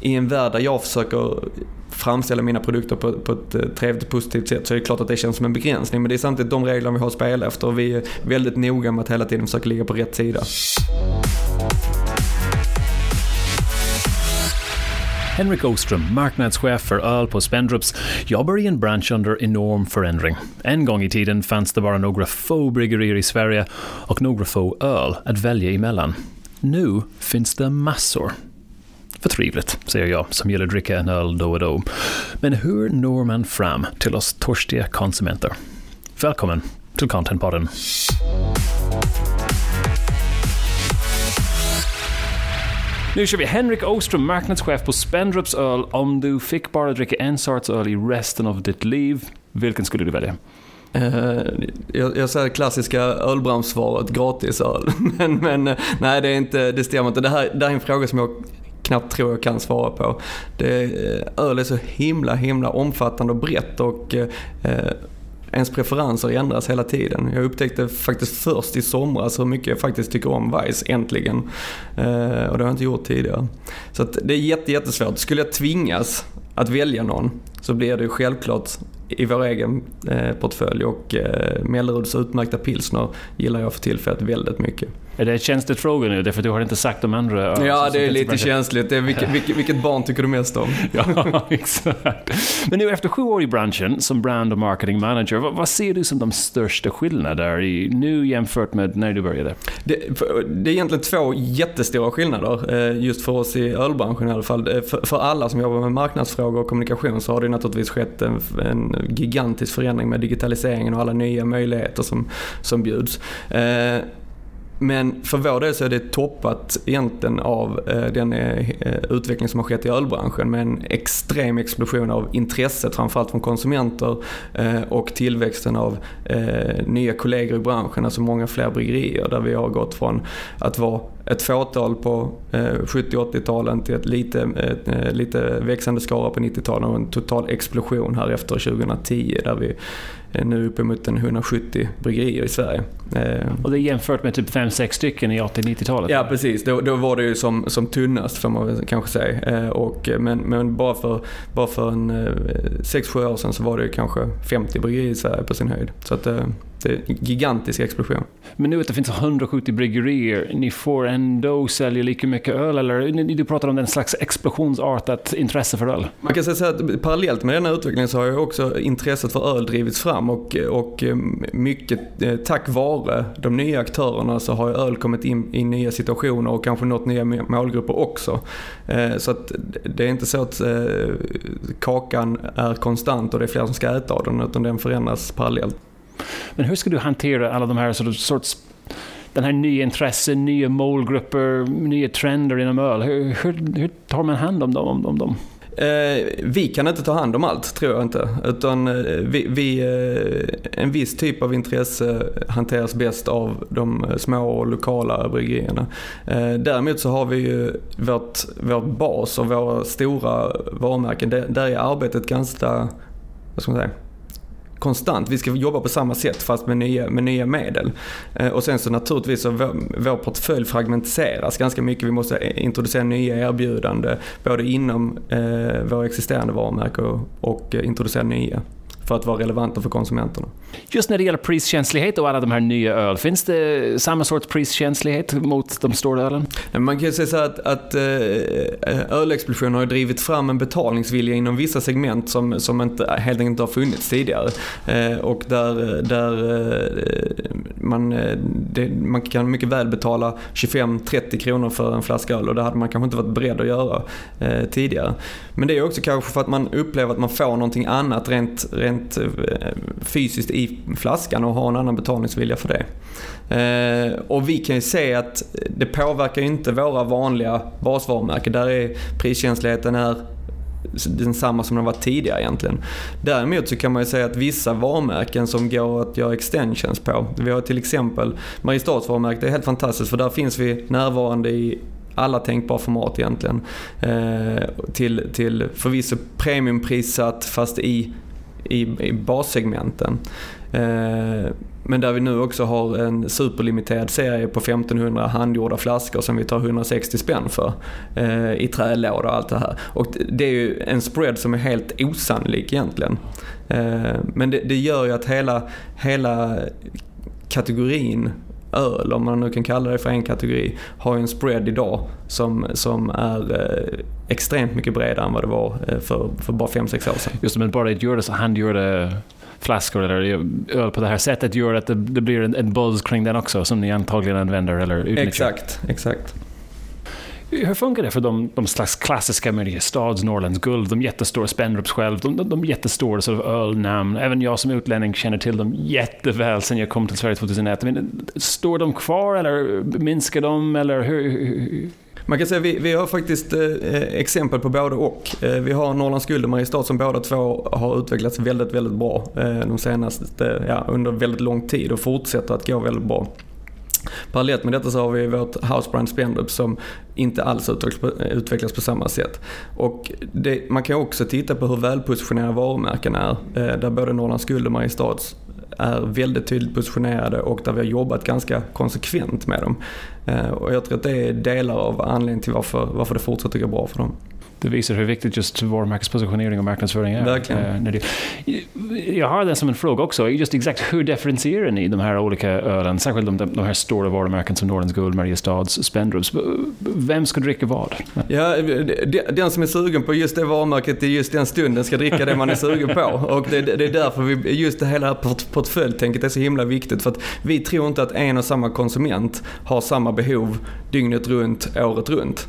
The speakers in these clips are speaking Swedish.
i en värld där jag försöker framställa mina produkter på, på ett eh, trevligt och positivt sätt så är det klart att det känns som en begränsning. Men det är samtidigt de regler vi har att spela efter och vi är väldigt noga med att hela tiden försöka ligga på rätt sida. Henrik Åström, marknadschef för öl på Spendrups, jobbar i en bransch under enorm förändring. En gång i tiden fanns det bara några få bryggerier i Sverige och några få öl att välja emellan. Nu finns det massor. Förtrevligt, säger jag som gillar att dricka en öl då och då. Men hur når man fram till oss törstiga konsumenter? Välkommen till Contentpodden. Nu kör vi Henrik Åström, marknadschef på Spendrups öl. Om du fick bara dricka en sorts öl i resten av ditt liv, vilken skulle du välja? Uh, jag, jag säger klassiska ölbranschsvaret, gratisöl. men, men nej, det, är inte, det stämmer inte. Det här, det här är en fråga som jag knappt tror jag kan svara på. Det, eh, öl är så himla, himla omfattande och brett och eh, ens preferenser ändras hela tiden. Jag upptäckte faktiskt först i somras hur mycket jag faktiskt tycker om Weiss äntligen. Eh, och det har jag inte gjort tidigare. Så det är jätte, jättesvårt. Skulle jag tvingas att välja någon så blir det självklart i vår egen eh, portfölj och eh, Melleruds utmärkta pilsner gillar jag för tillfället väldigt mycket. Är det känsligt fråga nu? Därför du har inte sagt de andra. Ja, det är lite känsligt. Det är vilket, vilket, vilket, barn tycker du mest om? ja, exakt. Men nu efter sju år i branschen som brand och marketing manager, vad, vad ser du som de största skillnaderna nu jämfört med när du började? Det, det, är egentligen två jättestora skillnader, eh, just för oss i ölbranschen i alla fall. Eh, för, för alla som jobbar med marknadsfrågor och kommunikation så har det naturligtvis skett en, en gigantisk förändring med digitaliseringen och alla nya möjligheter som, som bjuds. Eh, men för vår del så är det toppat egentligen av eh, den eh, eh, utveckling som har skett i ölbranschen med en extrem explosion av intresset framförallt från konsumenter och tillväxten av nya kollegor i branschen, alltså många fler bryggerier där vi har gått från att vara ett fåtal på 70-80-talen till ett lite, ett, lite växande skara på 90-talet och en total explosion här efter 2010 där vi nu uppemot 170 bryggerier i Sverige. Och det är jämfört med typ 5-6 stycken i 80-90-talet? Ja precis, då, då, var det ju som, som tunnast får man väl kanske säga. Och, men men bara, för, bara för en 6-7 år sedan så var det kanske 50 bryggerier i Sverige på sin höjd. Så att, det är en gigantisk explosion. Men nu att det finns 170 bryggerier, ni får ändå sälja lika mycket öl eller? Du pratar om en slags explosionsartat intresse för öl. Man kan säga att parallellt med den här utvecklingen så har ju också intresset för öl drivits fram och, och mycket tack vare de nya aktörerna så har öl kommit in i nya situationer och kanske nått nya målgrupper också. Så att det är inte så att kakan är konstant och det är fler som ska äta av den utan den förändras parallellt. Men hur ska du hantera alla de här sorts den här nya intressen, nya målgrupper, nya trender inom öl. Hur, hur, hur tar man hand om dem? Om, om dem? Eh, vi kan inte ta hand om allt, tror jag inte. Utan eh, vi, vi, eh, en viss typ av intresse hanteras bäst av de eh, små och lokala bryggerierna. Eh, däremot så har vi ju vårt, vårt bas och våra stora varumärken. Där, där är arbetet ganska, vad ska man säga, konstant. Vi ska jobba på samma sätt fast med nya, med nya medel. Eh, och sen så naturligtvis så vår, vår portfölj fragmentiseras ganska mycket. Vi måste introducera nya erbjudanden både inom eh, våra existerande varumärken och, och eh, introducera nya för att vara relevanta för konsumenterna. Just när det gäller priskänslighet och alla de här nya öl, finns det samma sorts priskänslighet mot de stora ölen? Man kan ju säga så att, att eh, ölexplosionen har drivit fram en betalningsvilja inom vissa segment som, som inte, helt enkelt inte har funnits tidigare. Eh, och där, där eh, man, det, man kan mycket väl betala 25-30 kronor för en flaska öl och det hade man kanske inte varit beredd att göra tidigare. Men det är också kanske för att man upplever att man får någonting annat rent, rent rent eh, fysiskt i flaskan och har en annan betalningsvilja för det. Eh, och vi kan ju se att det påverkar inte våra vanliga basvarumärken. Där är priskänsligheten är densamma som den var tidigare egentligen. Däremot så kan man ju säga att vissa varumärken som går att göra extensions på. Vi har till exempel Mariestads varumärke, det är helt fantastiskt för där finns vi närvarande i alla tänkbara format egentligen. Eh, till, till förvisso premiumprissatt fast i i, i bassegmenten. Eh, Men där vi nu också har en superlimiterad serie på 1500 handgjorda flaskor som vi tar 160 spänn för. Eh, I trälåda och allt det här. Och det är ju en spread som är helt osannolik egentligen. Eh, men det, det gör ju att hela, hela kategorin öl, om man nu kan kalla det för en kategori, har ju en spread idag som, som är eh, extremt mycket bredare än vad det var eh, för, för bara 5-6 år sedan. Just det, men bara att göra handgjorda flaskor eller öl på det här sättet gör att det, det blir en, en buzz kring den också som ni antagligen använder eller utnyttjar. Exakt, exakt. Hur funkar det för de, de slags klassiska Mariestads Norrlands guld, de jättestora Spendrups själv, de, de, de jättestora sort of ölnamn. Även jag som utlänning känner till dem jätteväl sen jag kom till Sverige 2001. Men, står de kvar eller minskar de? Eller hur, hur? Man kan säga att vi, vi har faktiskt eh, exempel på både och. Eh, vi har Norrlands Guld och Mariestad som båda två har utvecklats väldigt, väldigt bra eh, de senaste, ja, under väldigt lång tid och fortsätter att gå väldigt bra. Parallellt med detta så har vi vårt Housebrand Spendrup som inte alls utvecklas på samma sätt. Och det, man kan också titta på hur välpositionerade varumärkena är. Eh, där både Norrlands Guld och Mariestads är väldigt tydligt positionerade och där vi har jobbat ganska konsekvent med dem. Eh, och jag tror att det är delar av anledningen till varför, varför det fortsätter gå bra för dem det visar hur viktigt just varumärkespositionering och marknadsföring är. Verkligen. Eh, jag har det som en fråga också, just exakt hur differentierar ni de här olika ölen, särskilt de, de här stora varumärken som Norrlands Guld, Mariestads, Spendrups. Vem ska dricka vad? Ja, den som är sugen på just det varumärket i just den stunden ska dricka det man är sugen på. Och det, det är därför vi, just det hela portföljtänket är så himla viktigt. För att vi tror inte att en och samma konsument har samma behov dygnet runt, året runt.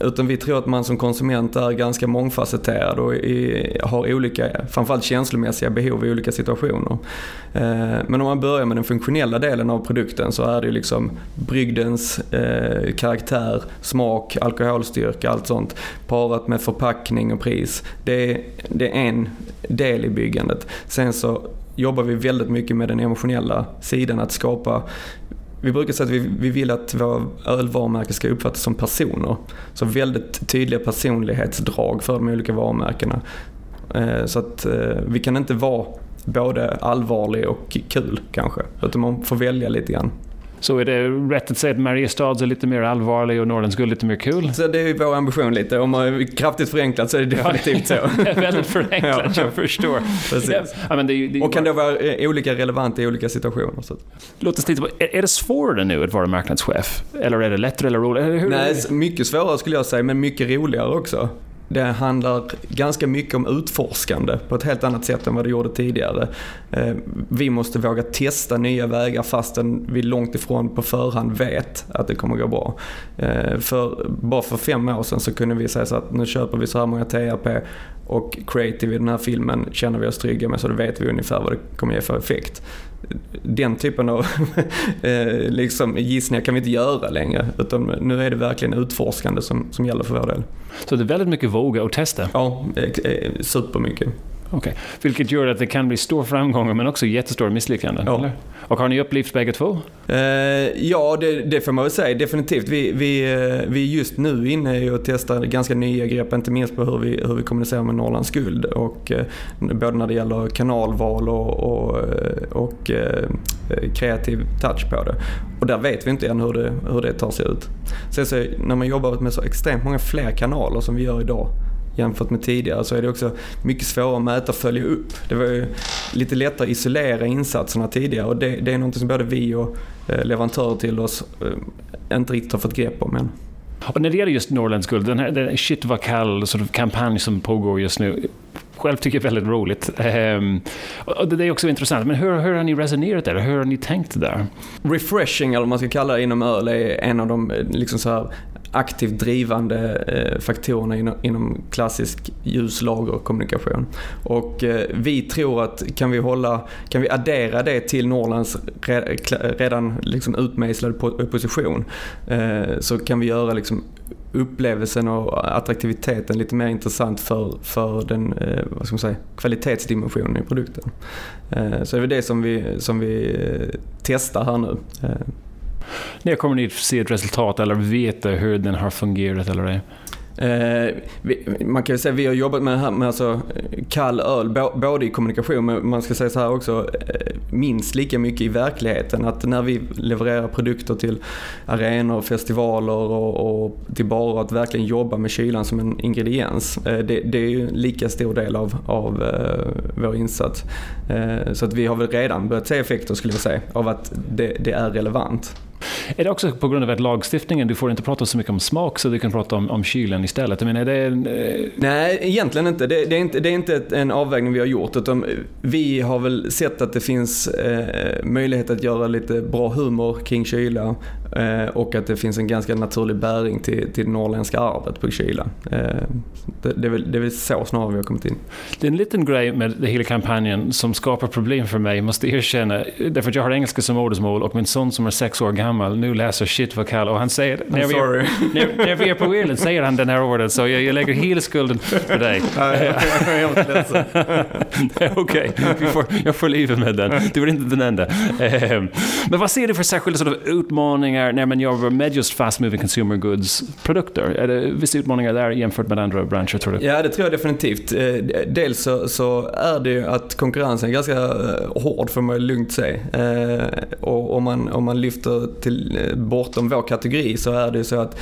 Utan vi tror att man som konsument är ganska mångfacetterad och har olika, framförallt känslomässiga behov i olika situationer. Eh, men om man börjar med den funktionella delen av produkten så är det ju liksom brygdens eh, karaktär, smak, alkoholstyrka, allt sånt parat med förpackning och pris. Det är, det är en del i byggandet. Sen så jobbar vi väldigt mycket med den emotionella sidan, att skapa vi brukar säga att vi, vi vill att våra ölvarumärken ska uppfattas som personer. Så väldigt tydliga personlighetsdrag för de olika varumärkena. Eh, så att eh, vi kan inte vara både allvarlig och kul kanske. Utan man får välja lite grann. Så är det rätt att säga att Mariestads är lite mer allvarlig och Norrlands guld lite mer kul? Så det är vår ambition lite. Om man är kraftigt förenklat så är det definitivt så. Väldigt förenklat, jag förstår. Ja, men det är, det är och kan då vara eh, olika relevant i olika situationer. Så. Låt oss titta på, är det svårare nu att vara marknadschef? Eller är det lättare eller roligare? Nej, mycket svårare skulle jag säga, men mycket roligare också. Det handlar ganska mycket om utforskande på ett helt annat sätt än vad det gjorde tidigare. Eh, vi måste våga testa nya vägar fastän vi långt ifrån på förhand vet att det kommer gå bra. Eh, för bara för fem år sedan så kunde vi säga så att nu köper vi så här många TRP och creative i den här filmen känner vi oss trygga med så då vet vi ungefär vad det kommer ge för effekt den typen av eh, liksom, gissningar kan vi inte göra längre. Utan nu är det verkligen utforskande som, som gäller för vår del. Så det är väldigt mycket våga och testa? Ja, supermycket. Okay. Vilket gör att det kan bli stora framgångar men också jättestora misslyckanden? Ja. Och har ni upplevt bägge två? Eh, ja, det, det, får man väl säga. Definitivt. Vi, vi, eh, vi är just nu inne och testar ganska nya grepp, inte minst på hur vi, hur vi kommunicerar med Norrlands Guld. Och, eh, både när det gäller kanalval och, och, eh, och eh, kreativ touch på det. Och där vet vi inte än hur det, hur det tar sig ut. Sen så när man jobbar med så extremt många fler kanaler som vi gör idag jämfört med tidigare så är det också mycket svårare att mäta och följa upp. Det var ju lite lättare att isolera insatserna tidigare och det, det är något som både vi och eh, leverantörer till oss eh, inte riktigt har fått grepp om än. Och när det gäller just Norrlands guld, den här den shit vad kall sort of kampanj som pågår just nu. Själv tycker jag är väldigt roligt. Um, och det är också intressant. Men hur, hur har ni resonerat där? Hur har ni tänkt där? Refreshing, eller vad man ska kalla det inom öl, är en av de eh, liksom så här, aktivt drivande eh, faktorerna inom, inom klassisk ljuslagerkommunikation. Och eh, vi tror att kan vi, hålla, kan vi addera det till Norrlands redan liksom utmejslade position eh, så kan vi göra liksom upplevelsen och attraktiviteten lite mer intressant för, för den eh, vad ska man säga, kvalitetsdimensionen i produkten. Eh, så det är det som vi, som vi eh, testar här nu. När kommer ni se ett resultat eller veta hur den har fungerat eller ej? Eh, vi, man kan ju säga att vi har jobbat med här med alltså, kall öl, både i kommunikation men man ska säga så här också, eh, minst lika mycket i verkligheten. Att när vi levererar produkter till arenor, festivaler och, och till barer, att verkligen jobba med kylan som en ingrediens. Eh, det, det, är ju en lika stor del av, av eh, vår insats. Eh, så att vi har väl redan börjat se effekter skulle jag säga, av att det, det är relevant. Är det också på grund av att lagstiftningen, du får inte prata så mycket om smak så du kan prata om, om kylen istället? Jag menar, är det en, eh... Nej, egentligen inte. Det, det, är inte. det är inte en avvägning vi har gjort. Utan vi har väl sett att det finns eh, möjlighet att göra lite bra humor kring kyla. Eh, och att det finns en ganska naturlig bäring till, till det norrländska arvet på kyla. Eh, det, det, är väl, det är väl så snarare vi har kommit in. Det är en liten grej med hela kampanjen som skapar problem för mig, måste erkänna. Därför att jag har engelska som modersmål och min son som är sex år gammal nu läser shitvokal och han säger... När vi, är, när, när vi är på Irland säger han den här ordet så jag, jag lägger hela skulden på dig. Okej, okay, jag får leva med den. Du är inte den enda. Ehm, men vad ser du för särskilda sort of utmaningar när man jobbar med just fast moving consumer goods-produkter? Är det vissa utmaningar där jämfört med andra branscher tror du? Ja, det tror jag definitivt. Eh, dels så, så är det ju att konkurrensen är ganska eh, hård får man lugnt säga. Eh, och om man, om man lyfter till bortom vår kategori så är det ju så att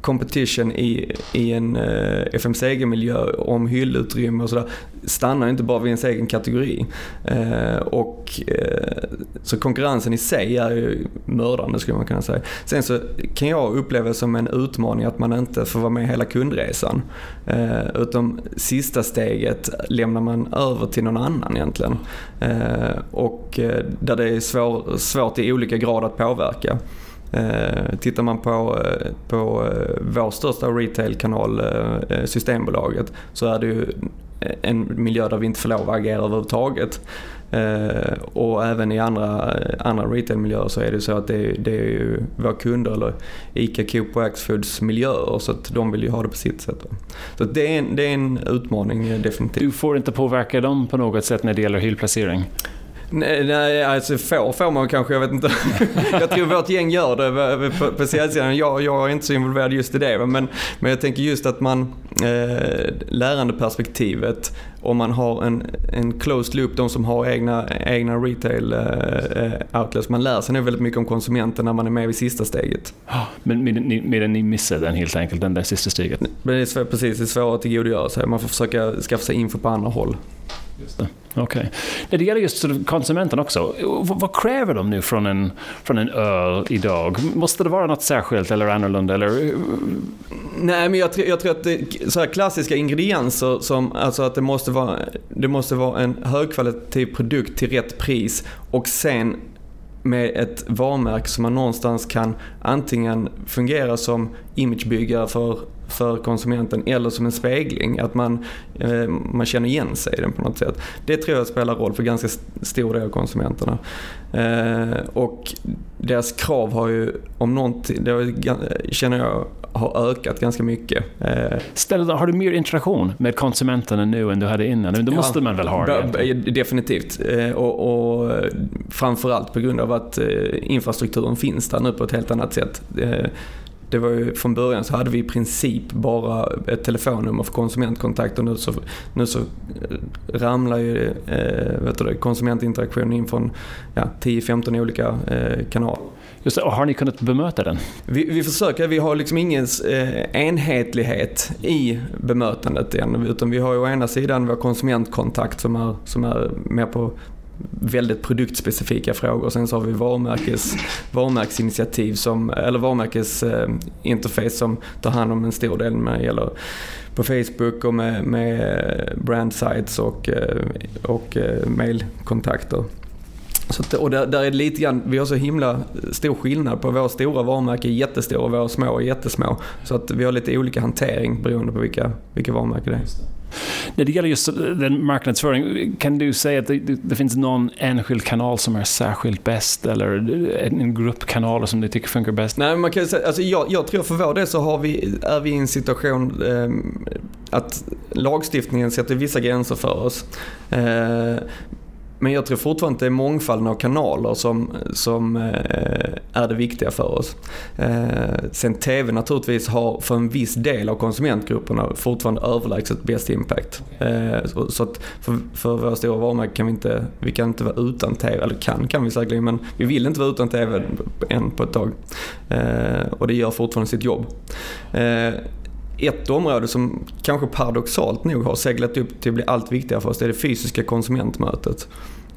competition i, i en eh, FMCG-miljö om hyllutrymme och sådär stannar inte bara vid ens egen kategori. Eh, och, eh, så konkurrensen i sig är ju mördande skulle man kunna säga. Sen så kan jag uppleva som en utmaning att man inte får vara med hela kundresan. Eh, utan sista steget lämnar man över till någon annan egentligen. Eh, och eh, där det är svår, svårt i olika grad att påverka. Eh, tittar man på, eh, på eh, vår största retailkanal, eh, Systembolaget, så är det ju en miljö där vi inte får lov att agera överhuvudtaget. och även i andra, andra retailmiljöer så är det så att det, det är ju våra kunder, eller ICA, Coop och Axfoods miljöer, så att de vill ju ha det på sitt sätt. Så det är, en, det är en utmaning definitivt. Du får inte påverka dem på något sätt när det gäller hyllplacering? Nej, nej alltså får får man kanske, jag vet inte. jag tror vårt gäng gör det på, på säljsidan. Jag, jag är inte så involverad just i det. Men, men jag tänker just att man, eh, lärandeperspektivet, om man har en, en closed loop, de som har egna, egna retail eh, outlets, man lär sig nog väldigt mycket om konsumenten när man är med vid sista steget. Men medan ni missar den helt enkelt, den där sista steget? Men det är svår, precis, det är svårare att tillgodogöra sig. Man får försöka skaffa sig info på andra håll. Just det. Okej. Okay. Det gäller just konsumenten också, vad, vad, kräver de nu från en, från en öl idag? Måste det vara något särskilt eller annorlunda? Eller? Nej, men jag, jag tror att det, så klassiska ingredienser som alltså att det måste, vara, det måste vara en högkvalitativ produkt till rätt pris och sen med ett varumärke som man någonstans kan antingen fungera som imagebyggare för för konsumenten eller som en spegling. Att man, eh, man känner igen sig i den på något sätt. Det tror jag spelar roll för ganska stor del av konsumenterna. Eh, och deras krav har ju om någonting, det känner jag har ökat ganska mycket. Eh, Ställer, har du mer interaktion med konsumenterna nu än du hade innan? Då ja, måste man väl ha det? Definitivt. Och, och framförallt på grund av att infrastrukturen finns där nu på ett helt annat sätt det var ju, från början så hade vi i princip bara ett telefonnummer för konsumentkontakt och nu så, nu så eh, ramlar ju eh, vet du, konsumentinteraktion in från ja, 10-15 olika eh, kanaler. Just det, och har ni kunnat bemöta den? Vi, vi försöker, vi har liksom ingen eh, enhetlighet i bemötandet än. Utan vi har ju å ena sidan vår konsumentkontakt som är, som är mer på väldigt produktspecifika frågor. Sen så har vi varumärkes, varumärkesinitiativ som, eller varumärkesinterface eh, som tar hand om en stor del när det gäller på Facebook och med, med brand sites och, eh, och eh, mailkontakter. Så att, och där, där, är det lite grann, vi har så himla stor skillnad på våra stora varumärken är jättestora och våra små är jättesmå. Så att vi har lite olika hantering beroende på vilka, vilka varumärken det är. När det gäller just den marknadsföring, kan du säga att det, det, finns någon enskild kanal som är särskilt bäst eller en grupp kanaler som du tycker funkar bäst? Nej, man kan säga, alltså jag, jag tror för vår del så har vi, är vi i en situation eh, att lagstiftningen sätter vissa gränser för oss. Eh, men jag tror fortfarande att det är mångfalden av kanaler som, som eh, är det viktiga för oss. Eh, sen TV naturligtvis har för en viss del av konsumentgrupperna fortfarande överlägset bäst impact. Eh, så, så att för, för våra stora varumärken kan vi inte, vi kan inte vara utan TV, eller kan kan vi säkerligen men vi vill inte vara utan TV än på ett tag. Eh, och det gör fortfarande sitt jobb eh, ett område som kanske paradoxalt nog har seglat upp till att bli allt viktigare för oss, det är det fysiska konsumentmötet.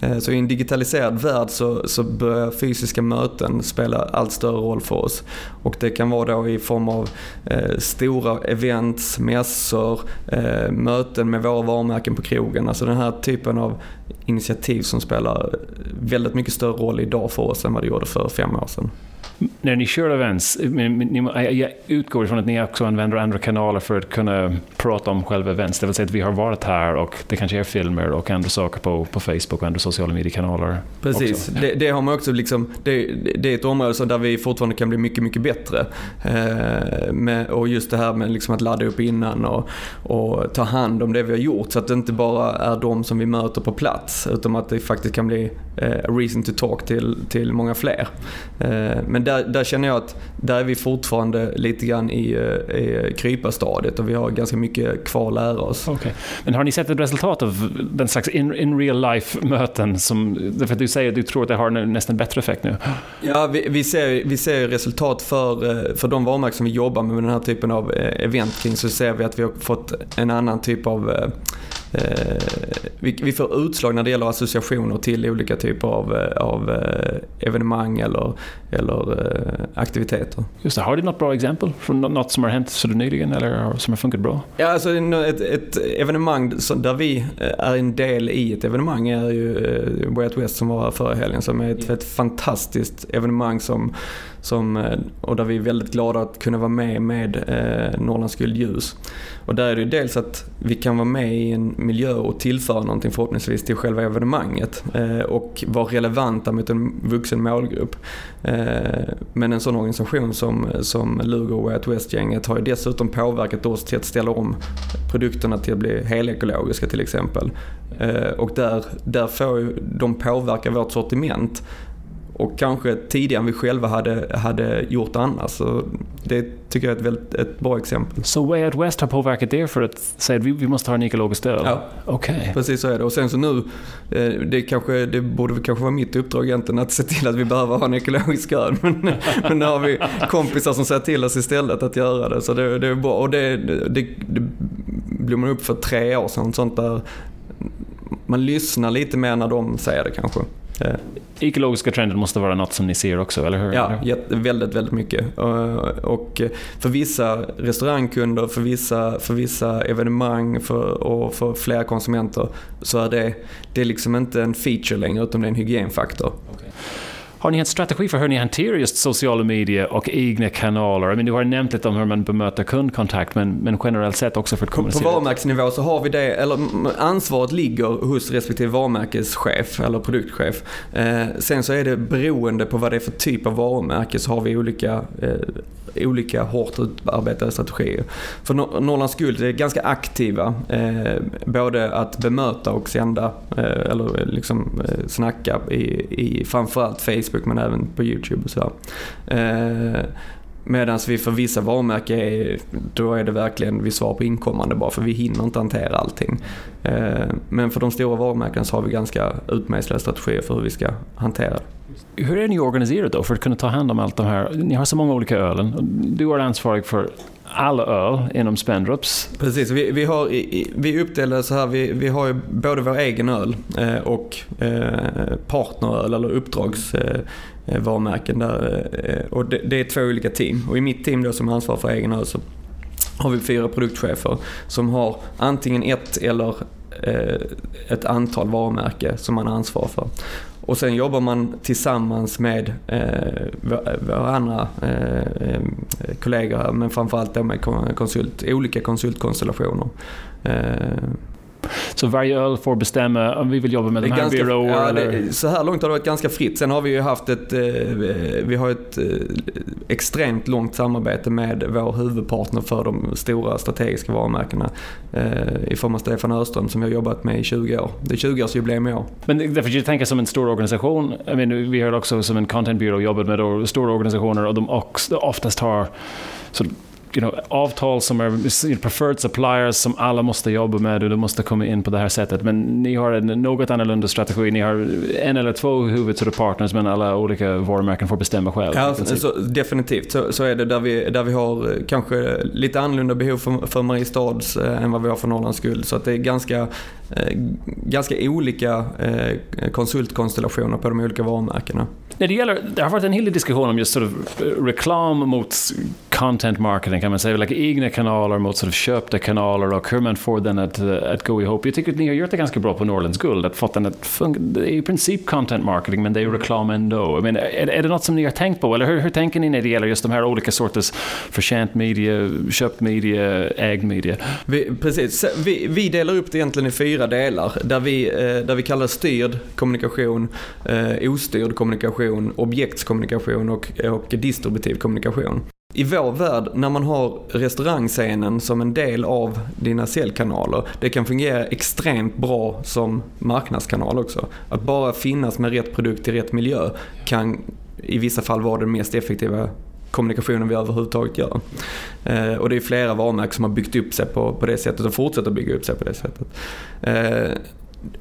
Eh, så i en digitaliserad värld så, så börjar fysiska möten spela allt större roll för oss. Och det kan vara då i form av eh, stora events, mässor, eh, möten med våra varumärken på krogen. Alltså den här typen av initiativ som spelar väldigt mycket större roll idag för oss än vad det gjorde för fem år sedan när ni kör events, jag utgår ifrån att ni också använder andra kanaler för att kunna prata om själva events. Det vill säga att vi har varit här och det kanske är filmer och andra saker på, på Facebook och andra sociala mediekanaler. Precis, det, det, har man också liksom, det, det, är ett område där vi fortfarande kan bli mycket, mycket bättre. Eh, med, och just det här med liksom att ladda upp innan och, och ta hand om det vi har gjort så att det inte bara är de som vi möter på plats utan att det faktiskt kan bli eh, a reason to talk till, till många fler. Eh, men där, där känner jag att där är vi fortfarande lite grann i, eh, i kryparstadiet och vi har ganska mycket kvar att lära oss. Okay. Men har ni sett ett resultat av den slags in, in real life-möten? Som, för att du säger att du tror att det har nästan bättre effekt nu. Ja, vi, vi, ser, vi ser resultat för, eh, för de varumärken som vi jobbar med, med den här typen av eh, event kring, så ser vi att vi har fått en annan typ av vi, vi, får utslag när det gäller associationer till olika typer av, eh, av eh, evenemang eller, eller aktiviteter. Just det, har du något bra exempel från något som har hänt så nyligen eller som har funkat bra? Ja, alltså ett, ett evenemang där vi är en del i ett evenemang är ju Way Out West som var här förra helgen som är ett, ett fantastiskt evenemang som som, eh, och där vi är väldigt glada att kunna vara med med eh, Norrlands guldljus. Och där är det ju dels att vi kan vara med i en miljö och tillföra någonting förhoppningsvis till själva evenemanget eh, och vara relevanta mot en vuxen målgrupp. Eh, men en sån organisation som, som Lugo och Way Out West-gänget har ju dessutom påverkat oss till att ställa om produkterna till att bli helekologiska till exempel. Eh, och där, där får ju de påverka vårt sortiment och kanske tidigare än vi själva hade, hade gjort annars. Så det tycker jag är ett, väldigt, ett bra exempel. Så Way Out West har påverkat er för att säga att vi, vi måste ha en ekologisk öl? Ja, okay. precis så är det. Och sen så nu, eh, det, kanske, det borde kanske vara mitt uppdrag egentligen att se till att vi behöver ha en ekologisk öl. Men, men nu har vi kompisar som säger till oss istället att göra det. Så det, det är bra. Och det, det, det blommade upp för tre år sedan. Sånt där man lyssnar lite mer när de säger det kanske. Eh, ekologiska trenden måste vara något som ni ser också, eller hur? Ja, väldigt, väldigt mycket. Och för vissa restaurangkunder, för vissa, för vissa evenemang för, och för flera konsumenter så är det, det är liksom inte en feature längre utan det är en hygienfaktor. Okay. Har ni en strategi för hur ni hanterar just sociala medier och egna kanaler? I mean, du har nämnt lite om hur man bemöter kundkontakt, men, men generellt sett också för att kommunicera. På varumärkesnivå så har vi det, eller ansvaret ligger hos respektive varumärkeschef eller produktchef. Eh, sen så är det beroende på vad det är för typ av varumärke så har vi olika eh, olika hårt utarbetade strategier. För Norrlands Guld är ganska aktiva, eh, både att bemöta och sända, eh, eller liksom eh, snacka i, i framförallt Facebook men även på YouTube och sådär. Eh, Medan vi för vissa varumärken är, då är det verkligen vi svarar på inkommande bara för vi hinner inte hantera allting. Eh, men för de stora varumärkena så har vi ganska utmejslade strategier för hur vi ska hantera det. Hur är ni organiserade då för att kunna ta hand om allt de här? Ni har så många olika ölen. Du är ansvarig för alla öl inom Spendrups. Precis, vi, vi, har, vi är uppdelade så här. Vi, vi har ju både vår egen öl eh, och eh, partneröl eller Eh, varumärken där. Eh, och det, det, är två olika team. Och i mitt team då som ansvarar för egen öl så har vi fyra produktchefer som har antingen ett eller eh, ett antal varumärke som man ansvarar för. Och sen jobbar man tillsammans med eh, våra andra eh, kollegor här, men framförallt då med konsult, olika konsultkonstellationer. Eh, så varje öl får bestämma om vi vill jobba med de här byråer? Ja, så här långt har det varit ganska fritt. Sen har vi ju haft ett, eh, vi har ett eh, extremt långt samarbete med vår huvudpartner för de stora strategiska varumärkena eh, i form av Stefan Öström som vi har jobbat med i 20 år. Det är 20-årsjubileum i år. Men därför jag tänker som en stor organisation. I mean, vi har också som en content bureau jobbat med stora organisationer och de oftast har så you know, avtal som är preferred suppliers som alla måste jobba med och de måste komma in på det här sättet. Men ni har en något annorlunda strategi. Ni har en eller två huvudpartners men alla olika varumärken får bestämma själv. Ja, så, definitivt. Så, så är det där vi, där vi har eh, kanske lite annorlunda behov för, för Mariestads äh, än vad vi har för Norrlands guld. Så att det är ganska, äh, ganska olika äh, konsultkonstellationer på de olika varumärkena. När det, gäller, det har varit en hel del diskussion om just sort of reklam mot content marketing kan man säga, like egna kanaler mot sort of köpta kanaler och hur man får den att, uh, att gå ihop. Jag tycker att ni har gjort det ganska bra på Norrlands Guld, att fått den att funka. Det är i princip content marketing men det är reklam ändå. I mean, är, är det något som ni har tänkt på eller hur, hur tänker ni när det gäller just de här olika sorters förtjänt media, köpt media, ägd media? Vi, precis, vi, vi delar upp det egentligen i fyra delar där vi, eh, där vi kallar styrd kommunikation, eh, ostyrd kommunikation, objektskommunikation och, och distributiv kommunikation. I vår värld, när man har restaurangscenen som en del av dina säljkanaler, det kan fungera extremt bra som marknadskanal också. Att bara finnas med rätt produkt i rätt miljö kan i vissa fall vara den mest effektiva kommunikationen vi överhuvudtaget gör. Eh, och det är flera varumärken som har byggt upp sig på, på det sättet och fortsätter bygga upp sig på det sättet. Eh,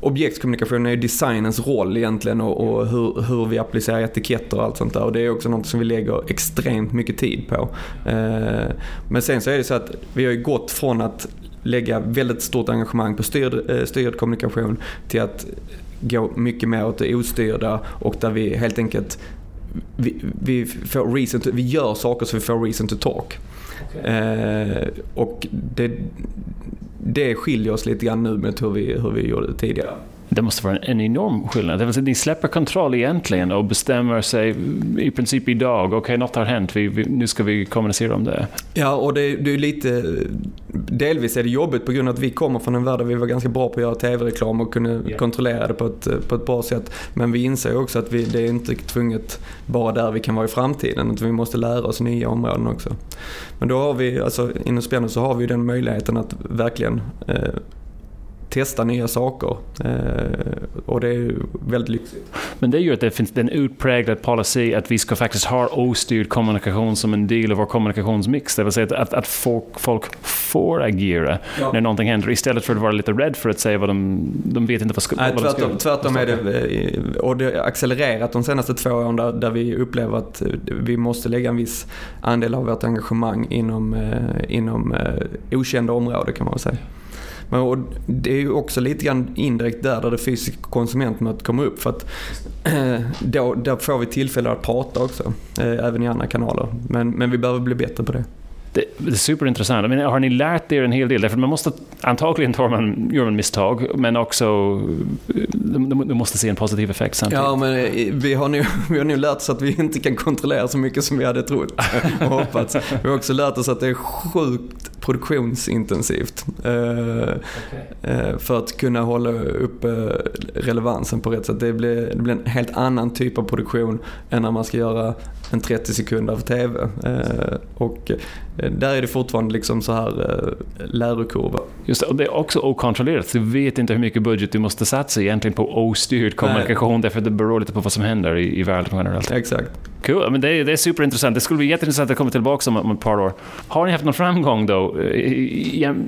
objektskommunikation är ju designens roll egentligen och, och hur, hur, vi applicerar etiketter och allt sånt där. Och det är också något som vi lägger extremt mycket tid på. Eh, men sen så är det så att vi har ju gått från att lägga väldigt stort engagemang på styrd, eh, styrd kommunikation till att gå mycket mer åt det ostyrda och där vi helt enkelt vi, vi, får reason to, vi gör saker så vi får reason to talk. Okay. Eh, och det, det skiljer oss lite grann nu mot hur vi, hur vi gjorde det tidigare. Det måste vara en enorm skillnad. Det vill säga, ni släpper kontroll egentligen och bestämmer sig i princip idag. Okej, okay, något har hänt. Vi, vi, nu ska vi kommunicera om det. Ja, och det, det är lite... Delvis är det jobbigt på grund av att vi kommer från en värld där vi var ganska bra på att göra tv-reklam och kunde yeah. kontrollera det på ett, på ett bra sätt. Men vi inser också att vi, det är inte tvunget bara där vi kan vara i framtiden. Utan vi måste lära oss nya områden också. Men då har vi, alltså inom Spännande så har vi den möjligheten att verkligen eh, testa nya saker. Eh, och det är väldigt lyxigt. Men det gör att det finns en utpräglad policy att vi ska faktiskt ha ostyrd kommunikation som en del av vår kommunikationsmix. Det vill säga att, att folk, folk får agera ja. när någonting händer istället för att vara lite rädd för att säga vad de, de vet inte vad, ska, Nej, vad tvärtom, de ska Tvärtom är det, eh, och det har accelererat de senaste två åren där, där vi upplever att vi måste lägga en viss andel av vårt engagemang inom, eh, inom okända områden kan man väl säga. Men, och det är ju också lite grann indirekt där, där det fysiska konsumentmötet kommer upp. För att eh, då, då får vi tillfälle att prata också, eh, även i andra kanaler. Men, men vi behöver bli bättre på det. Det, det är superintressant. Men har ni lärt er en hel del? Därför man måste, antagligen tar man, gör man misstag, men också eh, du måste se en positiv effekt samtidigt. Ja, men eh, vi har, nu, vi har nu lärt oss att vi inte kan kontrollera så mycket som vi hade trott och hoppats. Vi har också lärt oss att det är sjukt produktionsintensivt. Eh, okay. Eh, för att kunna hålla upp relevansen på rätt sätt. Det blir, det blir en helt annan typ av produktion än när man ska göra en 30 sekunder för TV. Och där är det fortfarande liksom så här lärokurva. Just det, och det är också okontrollerat. Du vet inte hur mycket budget du måste satsa egentligen på ostyrd kommunikation Nej. därför det beror lite på vad som händer i, i världen generellt. Exakt. Cool, men det, är, det är superintressant. Det skulle bli jätteintressant att komma tillbaka om, om ett par år. Har ni haft någon framgång då,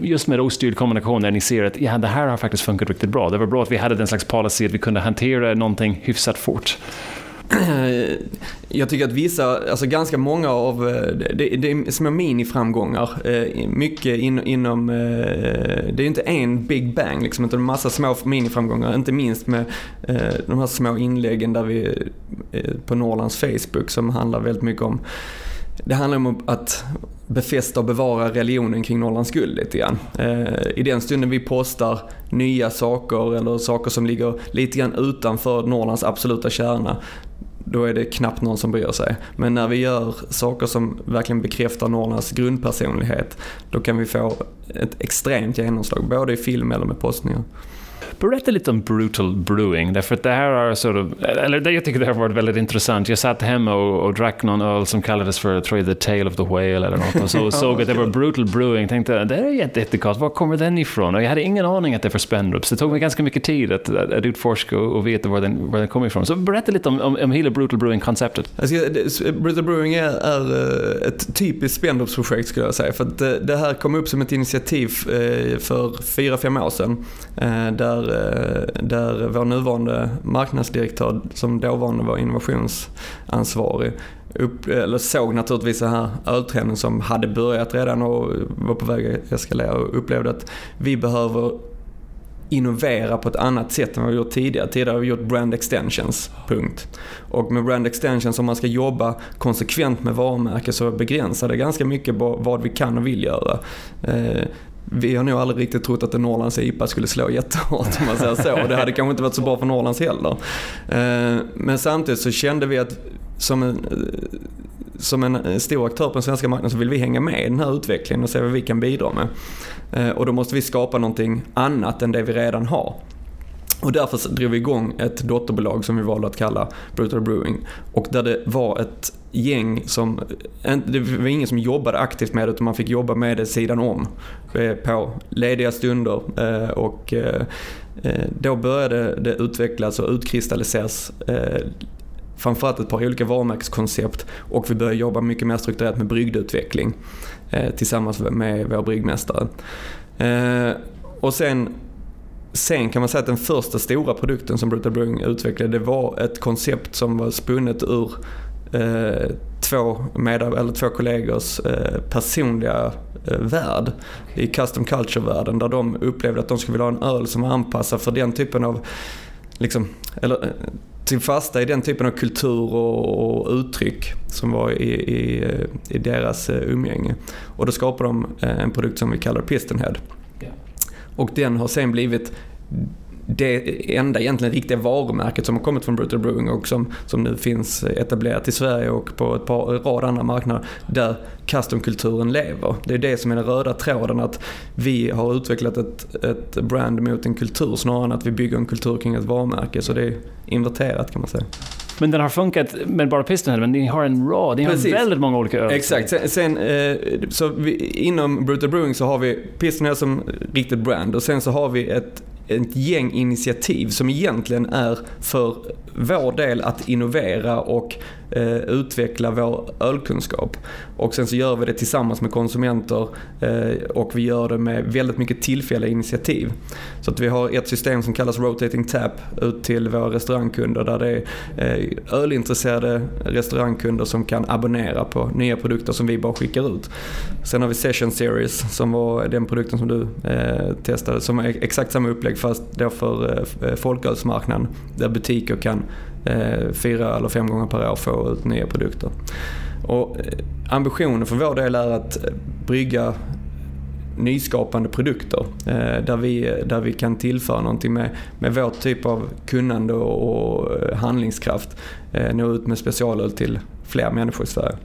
just med ostyrd kommunikation, när ni ser att ja, det här har faktiskt funkat riktigt bra. Det var bra att vi hade den slags policy, att vi kunde hantera någonting hyfsat fort. Jag tycker att vissa, alltså ganska många av, eh, det, det är små miniframgångar. Eh, mycket in, inom, eh, det är inte en big bang liksom, utan en massa små miniframgångar. Inte minst med de här små inläggen där vi, på Norrlands Facebook som handlar väldigt mycket om det handlar om att befästa och bevara religionen kring Norrlands guld lite grann. Eh, I den stunden vi postar nya saker eller saker som ligger lite grann utanför Norrlands absoluta kärna, då är det knappt någon som bryr sig. Men när vi gör saker som verkligen bekräftar Norrlands grundpersonlighet, då kan vi få ett extremt genomslag, både i film eller med postningar. Berätta lite om Brutal Brewing, därför att det här har sort of, eller det, jag tycker det har varit väldigt intressant. Jag satt hemma och, och drack någon öl som kallades för, tror jag, The Tale of the Whale eller något och så såg att det var Brutal Brewing tänkte det är jättegott, var kommer den ifrån? Och jag hade ingen aning att det var Spendrups. Det tog mig ganska mycket tid att, att, att utforska och, och veta var den, var den kommer ifrån. Så berätta lite om, om, om hela Brutal Brewing-konceptet. Alltså, Brutal Brewing är, är eh, ett typiskt Spendrups-projekt skulle jag säga. För att det, det här kom upp som ett initiativ eh, för fyra, fem år sedan. Eh, där eh, där vår nuvarande marknadsdirektör, som dåvarande var innovationsansvarig, upp, eller såg naturligtvis den här öltrenden som hade börjat redan och var på väg att eskalera och upplevde att vi behöver innovera på ett annat sätt än vad vi gjort tidigare. Tidigare har vi gjort brand extensions, punkt. Och med brand extensions, om man ska jobba konsekvent med varumärke så begränsar det ganska mycket vad vi kan och vill göra. Eh, vi har nog aldrig riktigt trott att en Norrlands IPA skulle slå jättehårt om man säger så. Och det hade kanske inte varit så bra för Norrlands heller. Eh, men samtidigt så kände vi att som en, eh, som en eh, stor aktör på den svenska marknaden så vill vi hänga med i den här utvecklingen och se vad vi kan bidra med. Och då måste vi skapa någonting annat än det vi redan har. Och därför drog vi igång ett dotterbolag som vi valde att kalla Brutal Brewing. Och där det var ett gäng som, det var ingen som jobbade aktivt med det utan man fick jobba med det sidan om. Eh, på lediga stunder eh, och eh, då började det utvecklas och utkristalliseras framförallt ett par olika varumärkeskoncept och vi började jobba mycket mer strukturerat med brygdeutveckling tillsammans med vår bryggmästare. Och sen Sen kan man säga att den första stora produkten som Brutal Brewing utvecklade det var ett koncept som var spunnet ur eh, två, med, eller två kollegors eh, personliga eh, värld i custom culture-världen där de upplevde att de skulle vilja ha en öl som var anpassad för den typen av, liksom, eller eh, till fasta i den typen av kultur och, och uttryck som var i, i, i deras eh, umgänge. Och då skapade de en produkt som vi kallar Pistonhead. Och den har sen blivit det enda egentligen riktiga varumärket som har kommit från Brutal Brewing och som, som nu finns etablerat i Sverige och på ett par, rad andra marknader där customkulturen lever. Det är det som är den röda tråden att vi har utvecklat ett, ett brand mot en kultur snarare än att vi bygger en kultur kring ett varumärke. Så det är inverterat kan man säga. Men den har funkat med bara Pistonhead, men ni har en rad, ni har väldigt många olika öl. Exakt. Sen, sen eh, så vi, inom Brutal Brewing så har vi Pistonhead som riktigt brand och sen så har vi ett ett gäng initiativ som egentligen är för vår del att innovera och eh, utveckla vår ölkunskap. Och sen så gör vi det tillsammans med konsumenter eh, och vi gör det med väldigt mycket tillfälliga initiativ. Så att vi har ett system som kallas Rotating Tap ut till våra restaurangkunder där det är eh, ölintresserade restaurangkunder som kan abonnera på nya produkter som vi bara skickar ut. Sen har vi Session Series som var den produkten som du eh, testade som är exakt samma upplägg fast då för eh, folkölsmarknaden där butiker kan eh, fyra eller fem gånger per år få ut nya produkter. Och eh, ambitionen för vår del är att brygga nyskapande produkter eh, där, vi, där vi kan tillföra någonting med, med vår typ av kunnande och, och eh, handlingskraft. Eh, nå ut med specialöl till fler människor i Sverige.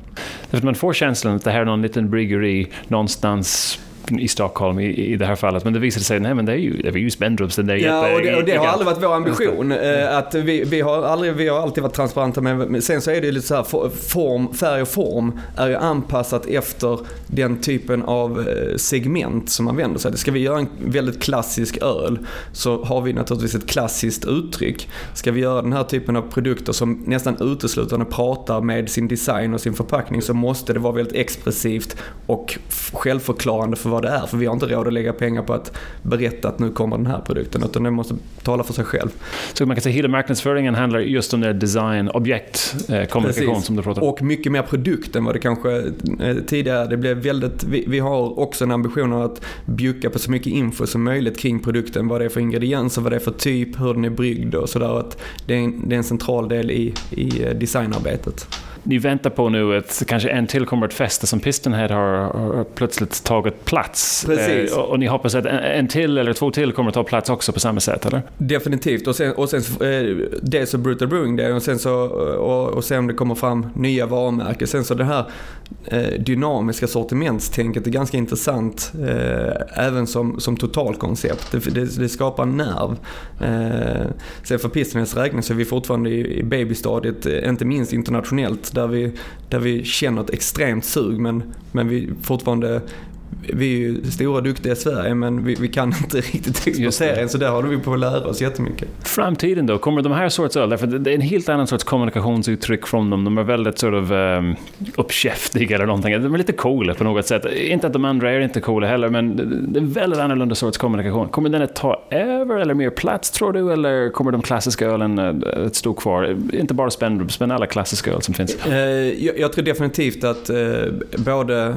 Man får känslan att det här är någon liten bryggeri någonstans i Stockholm i, i det här fallet. Men det visade sig, nej men det är ju, det är ju Spendrups. Den där ja, och det, och det har aldrig varit vår ambition. Eh, att vi, vi, har aldrig, vi har alltid varit transparenta med, sen så är det lite så här, form, färg och form är ju anpassat efter den typen av eh, segment som man vänder sig till. Ska vi göra en väldigt klassisk öl så har vi naturligtvis ett klassiskt uttryck. Ska vi göra den här typen av produkter som nästan uteslutande pratar med sin design och sin förpackning så måste det vara väldigt expressivt och självförklarande för vad det är. För vi har inte råd att lägga pengar på att berätta att nu kommer den här produkten. Utan den måste tala för sig själv. Så man kan säga att hela marknadsföringen handlar just om det design, objekt, eh, kommunikation Precis. som du pratar om. Och mycket mer produkt än vad det kanske eh, tidigare. Det blev väldigt, vi, vi har också en ambition att bjucka på så mycket info som möjligt kring produkten. Vad det är för ingredienser, vad det är för typ, hur den är bryggd och sådär. det, är en, det är en central del i, i eh, designarbetet. Ni väntar på nu att kanske en till kommer att fästa som Pistonhead har, har plötsligt tagit plats. Precis. Eh, och, och, ni hoppas att en, en, till eller två till kommer att ta plats också på samma sätt, eller? Definitivt. Och sen, och sen eh, dels så Brutal Brewing det och sen så och, och sen om det kommer fram nya varumärken. Sen så det här eh, dynamiska sortimentstänket är ganska intressant eh, även som, som totalkoncept. Det, det, det skapar nerv. Eh, sen för Pistonheads räkning så är vi fortfarande i, i babystadiet, eh, inte minst internationellt, där vi, där vi känner ett extremt sug men, men vi fortfarande vi är ju stora och duktiga i Sverige men vi, vi kan inte riktigt exportera än så där håller vi på att lära oss jättemycket. Framtiden då? Kommer de här sorts öl, därför det är en helt annan sorts kommunikationsuttryck från dem. De är väldigt sort of, um, uppkäftiga eller någonting. De är lite coola på något sätt. Inte att de andra är inte coola heller men det är väldigt annorlunda sorts kommunikation. Kommer den att ta över eller mer plats tror du? Eller kommer de klassiska ölen att stå kvar? Inte bara Spendrubs men alla klassiska öl som finns. Uh, jag, jag, tror definitivt att uh, både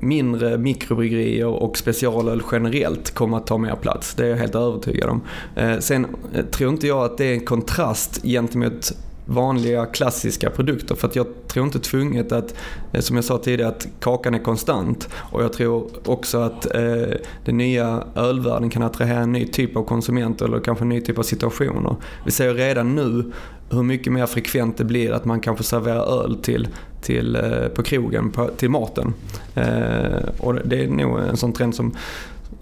mindre mikrobryggerier och specialöl generellt kommer att ta mer plats. Det är jag helt övertygad om. Eh, sen eh, tror inte jag att det är en kontrast gentemot vanliga klassiska produkter. För att jag tror inte tvunget att, eh, som jag sa tidigare, att kakan är konstant. Och jag tror också att eh, den nya ölvärlden kan attrahera en ny typ av konsumenter eller kanske en ny typ av situationer. Vi ser redan nu hur mycket mer frekvent det blir att man kanske serverar öl till, till, eh, på krogen på, till maten. Eh, och det är nog en sån trend som,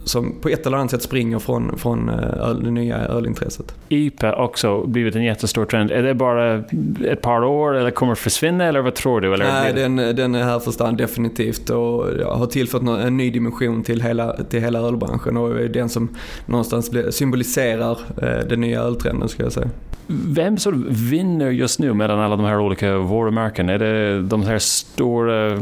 som på ett eller annat sätt springer från, från eh, öl, det nya ölintresset. IPA också blivit en jättestor trend. Är det bara ett par år eller kommer det försvinna eller vad tror du? Eller Nej, den, den är här för stan definitivt och har tillfört en ny dimension till hela, till hela ölbranschen och är den som någonstans symboliserar den nya öltrenden skulle jag säga. Vem som vinner just nu mellan alla de här olika varumärken? Är det de här stora,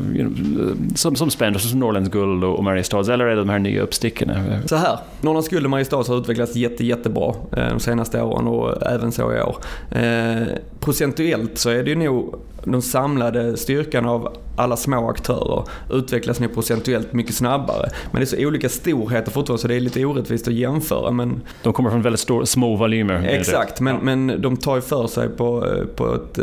som, som Spenders, som Norrlands Guld och Mariestads, eller är det de här nya uppstickorna? Så här, Norrlands Guld och Mariestads har utvecklats jätte, jättebra eh, de senaste åren och även så i år. Eh, procentuellt så är det ju nog den samlade styrkan av alla små aktörer utvecklas nog procentuellt mycket snabbare. Men det är så olika storheter fortfarande så det är lite orättvist att jämföra. Men... De kommer från väldigt stor, små volymer. Exakt, men, men de tar ju för sig på, på, ett,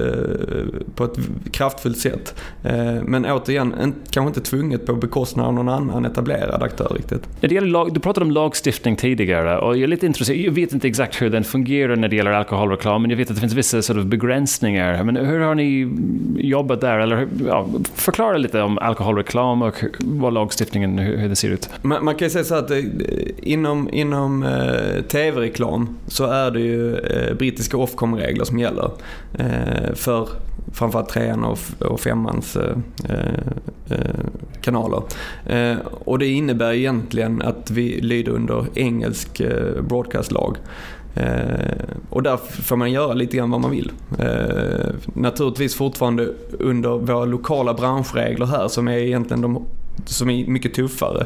på ett kraftfullt sätt. Eh, men återigen, kanske inte tvunget på bekostnad av någon annan etablerad aktör riktigt. det gäller lag, du pratade om lagstiftning tidigare och jag är lite intresserad. Jag vet inte exakt hur den fungerar när det gäller alkoholreklam, men jag vet att det finns vissa sort of begränsningar. Men hur har ni jobbat där? Eller, ja, förklara lite om alkoholreklam och vad lagstiftningen, hur, hur det ser ut. Man, man, kan ju säga så att eh, inom, inom eh, tv-reklam så är det ju eh, brittiska Ofcom-regler som gäller. Eh, för framförallt trean och, och femmans eh, eh, eh kanaler. Eh, och det innebär egentligen att vi lyder under engelsk eh, broadcastlag. Eh, och där får man göra lite grann vad man vill. Eh, naturligtvis fortfarande under våra lokala branschregler här som är egentligen de som är mycket tuffare.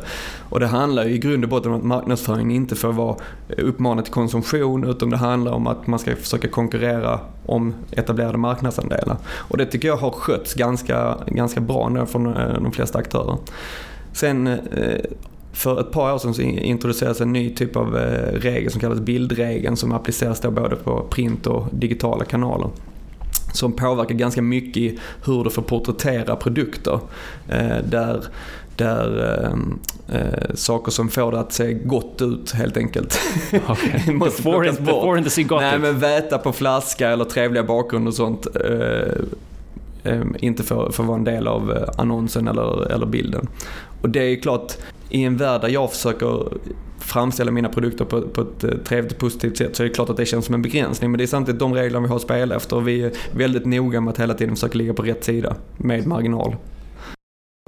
Och det handlar ju i grund och botten om att marknadsföringen inte får vara eh, uppmanad till konsumtion utan det handlar om att man ska försöka konkurrera om etablerade marknadsandelar. Och det tycker jag har skötts ganska, ganska bra nu från eh, de flesta aktörer. Sen eh, för ett par år sedan så introducerades en ny typ av regel som kallas bildregeln som appliceras då både på print och digitala kanaler som påverkar ganska mycket i hur du får porträttera produkter. Eh, där där äh, saker som får det att se gott ut helt enkelt. Okay. måste får inte, får inte se gott Nej, ut. men väta på flaska eller trevliga bakgrunder och sånt. Äh, inte får, får vara en del av annonsen eller, eller bilden. Och det är klart, i en värld där jag försöker framställa mina produkter på, på ett eh, trevligt och positivt sätt så är det klart att det känns som en begränsning. Men det är samtidigt de regler vi har att spela efter och vi är väldigt noga med att hela tiden försöka ligga på rätt sida med marginal.